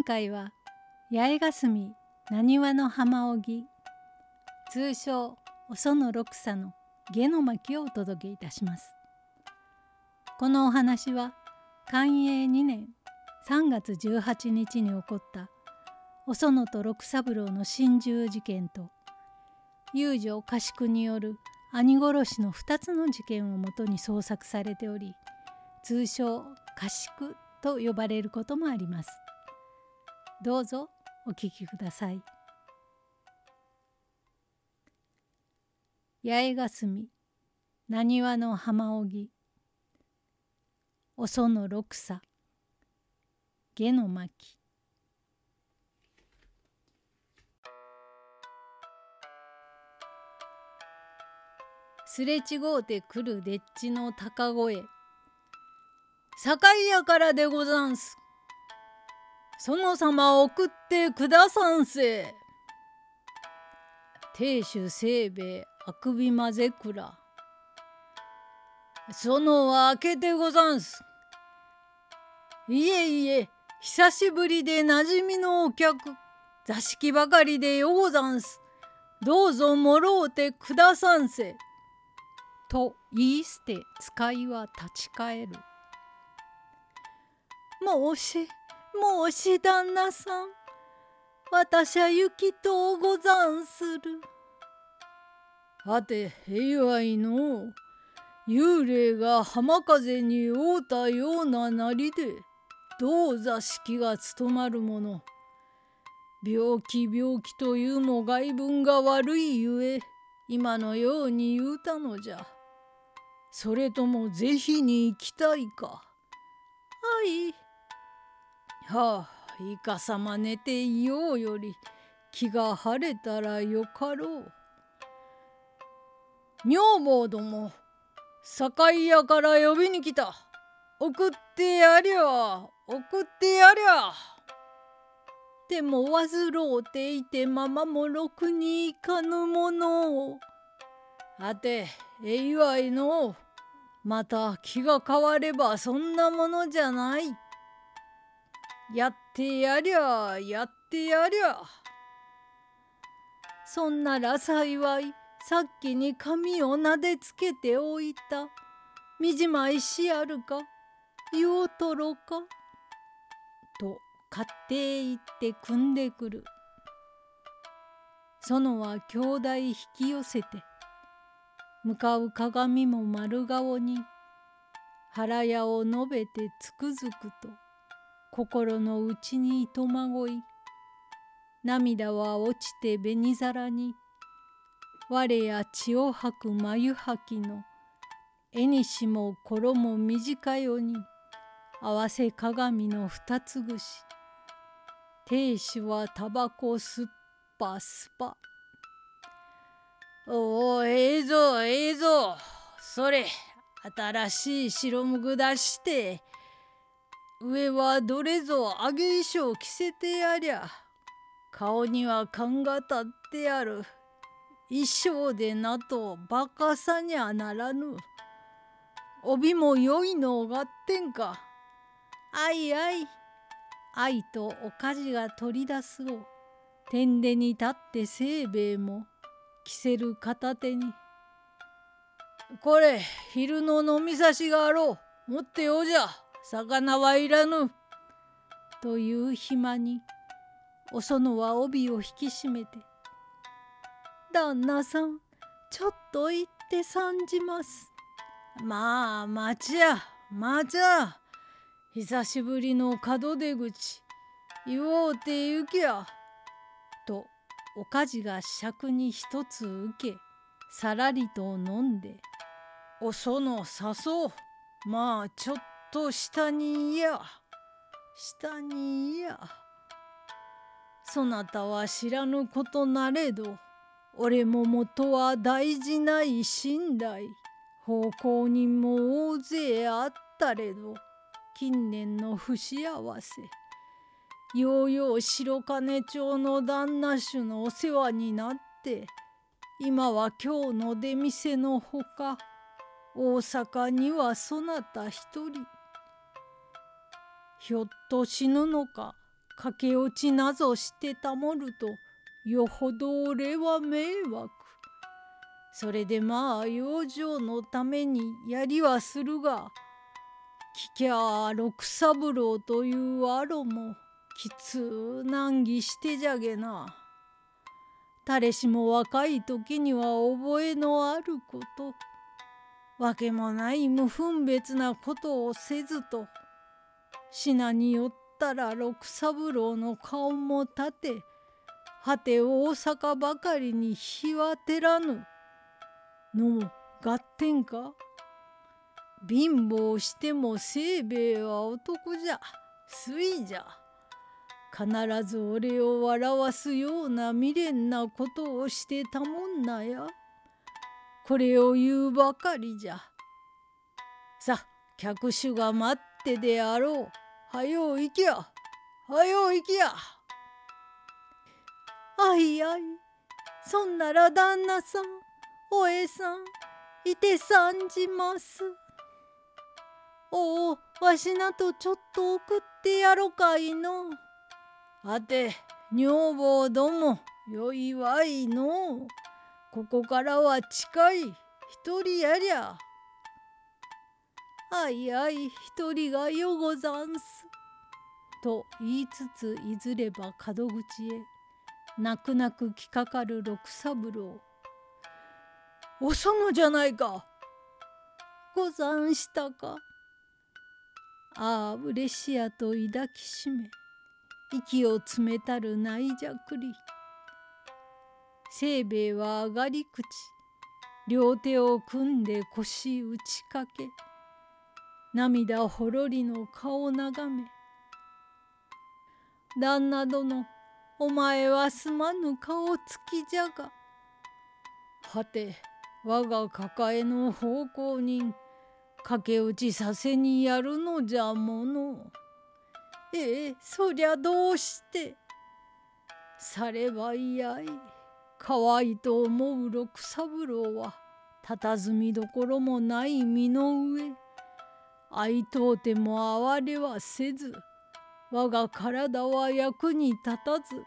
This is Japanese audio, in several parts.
今回は八重霞なにわの浜荻通称おその六草の下の巻をお届けいたします。このお話は寛永2年3月18日に起こったお園と六三郎の心中事件と遊女家宿による兄殺しの2つの事件をもとに創作されており通称家宿と呼ばれることもあります。どうぞお聞きください。八重霞なにわの浜荻。おその六さ下の巻すれ違うてくるでっちの高声。酒屋からでござんす園様送ってくださんせ。亭主清兵衛あくびまぜくら。園は開けてござんす。いえいえ、久しぶりでなじみのお客、座敷ばかりでよござんす。どうぞもろうてくださんせ。と言い捨て使いは立ち返る。申し申し旦那さん私は行きとうござんする。はて平愛の幽霊が浜風に酔うたようななりでどう座敷が務まるもの。病気病気というも外分が悪いゆえ今のように言うたのじゃ。それとも是非に行きたいか。はい。はあいかさま寝ていようより気が晴れたらよかろう。女房ども酒屋から呼びに来た。送ってやりゃ送ってやりゃ。でも患うていてままもろくにいかぬものを。はてえいわいのまた気が変わればそんなものじゃない。やってやりゃやってやりゃそんなら幸いさっきに髪をなでつけておいた。みじまいしやるか言おうとろか」と買って行って組んでくる。園は兄弟引き寄せて向かう鏡も丸顔に腹屋を述べてつくづくと。心の内にいとまごい涙は落ちて紅皿に我や血を吐く眉吐きの絵にしも衣短よに合わせ鏡の二つ串亭主はタバコすっぱすぱ。おおええぞええぞそれ新しい白むぐ出して。上はどれぞ揚げ衣装着せてやりゃ顔には勘が立ってある。衣装でなとバカさにゃならぬ。帯も良いのがってんか。あいあい。愛とおかじが取り出すを。天でに立って清兵衛も。着せる片手に。これ昼の飲み差しがあろう。持ってようじゃ。魚はいらぬ。という暇にお園は帯を引き締めて「旦那さんちょっと行って参じます」まあ待ちや待ちや久しぶりの門出口言おうて行きや。とおかじが尺に一つ受けさらりと飲んで「お園誘うまあちょっと下にいや。下にいや」。そなたは知らぬことなれど俺も元は大事ない寝台奉公人も大勢あったれど近年の不幸せ。ようよう白金町の旦那衆のお世話になって今は今日の出店のほか大阪にはそなた一人。ひょっと死ぬのか駆け落ちなぞしてたもるとよほど俺は迷惑。それでまあ養生のためにやりはするが聞きゃあ六三郎というあろもきつ難儀してじゃげな。誰しも若い時には覚えのあることわけもない無分別なことをせずと品によったら六三郎の顔も立て果て大阪ばかりに日は照らぬ。のも合点か？貧乏しても清兵衛は男じゃ。水じゃ。必ず俺を笑わすような未練なことをしてたもんなや。これを言うばかりじゃ。さ客主が待ってであろう。はよう行きや。はよう行きや。あいあい。そんなら旦那さんおえさんいてさんじます。おおわしなとちょっと送ってやろかいの。はて女房どもよいわいの。ここからは近い。一人やりゃ。あいあい一人がよござんすと言いつついずれば門口へ泣く泣くきかかる六三郎お園じゃないか。ござんしたか。ああ嬉しやと抱きしめ息を詰めたるないじゃくり。清兵衛は上がり口両手を組んで腰打ちかけ涙ほろりの顔を眺め「旦那殿お前はすまぬ顔つきじゃが」はて我が抱えの奉公人駆け落ちさせにやるのじゃもの。ええそりゃどうしてさればいやい可愛いと思う六三郎は佇みどころもない身の上愛とうても哀れはせず我が体は役に立たず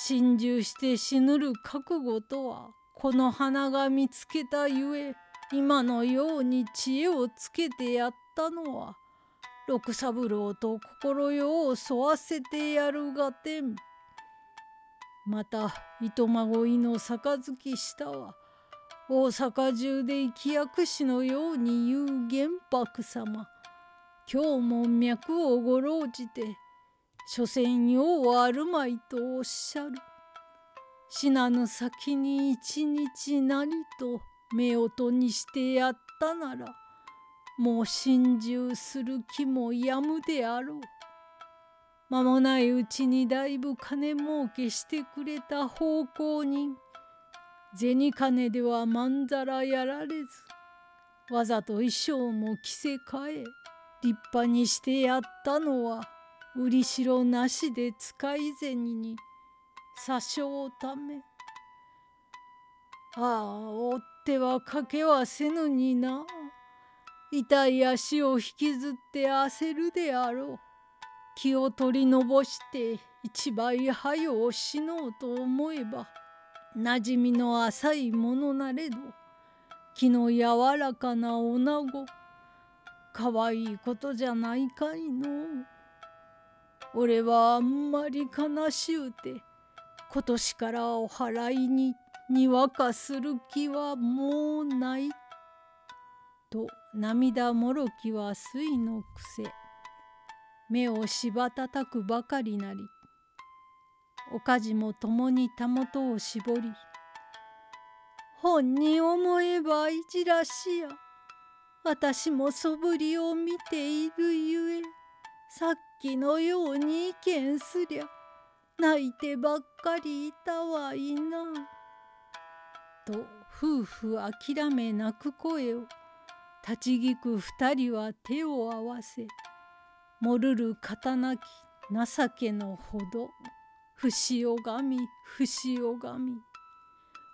心中して死ぬる覚悟とはこの花が見つけたゆえ今のように知恵をつけてやったのは六三郎と心よを沿わせてやるがてん。また糸まごいの杯下は大阪中で生き薬師のように言う玄白様今日も脈をごろじて所詮用あるまいとおっしゃる。死なぬ先に一日なりと夫婦にしてやったならもう心中する気もやむであろう。間もないうちにだいぶ金儲けしてくれた奉公人銭金ではまんざらやられずわざと衣装も着せ替え立派にしてやったのは売り代なしで使い銭に詐称ため。ああ追ってはかけはせぬにな。痛い足を引きずって焦るであろう。気を取りのぼして一倍早を死のうと思えばなじみの浅いものなれどきの柔らかな女子かわいいことじゃないかいの。俺はあんまり悲しゅうて今年からお祓いににわかする気はもうない」と涙もろきは水の癖。目をしばたたくばかりなりおかじも共にたもとを絞り本に思えばいじらしや私もそぶりを見ているゆえさっきのように意見すりゃ泣いてばっかりいたわいな。と夫婦諦め泣く声を立ち聞く二人は手を合わせもるる刀き情けのほど不死拝み不死拝み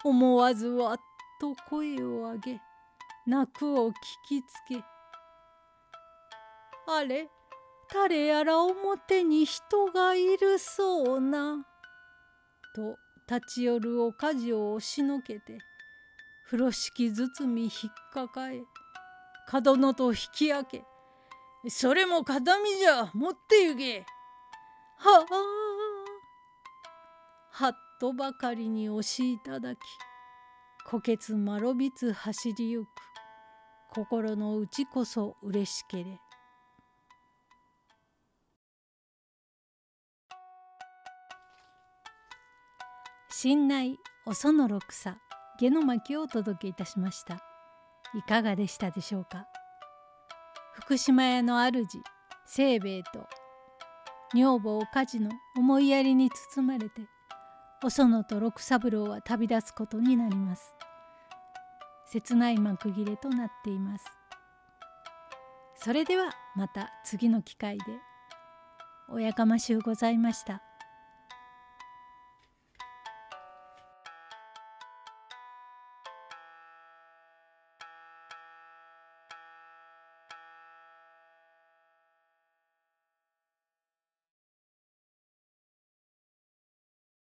思わずわっと声を上げ泣くを聞きつけ。あれ誰やら表に人がいるそうな」と立ち寄るおかじを押しのけて風呂敷包み引っかかえ角のと引き開けそれも形見じゃ持って行け。はあはっとばかりに押しいただき虎血まろびつ走りゆく心の内こそ嬉しけれ。新内おその六草下の巻をお届けいたしました。いかがでしたでしょうか？福島屋の主清兵衛と女房おかじの思いやりに包まれてお園と六三郎は旅立つことになります切ない幕切れとなっていますそれではまた次の機会でおやかましゅうございました。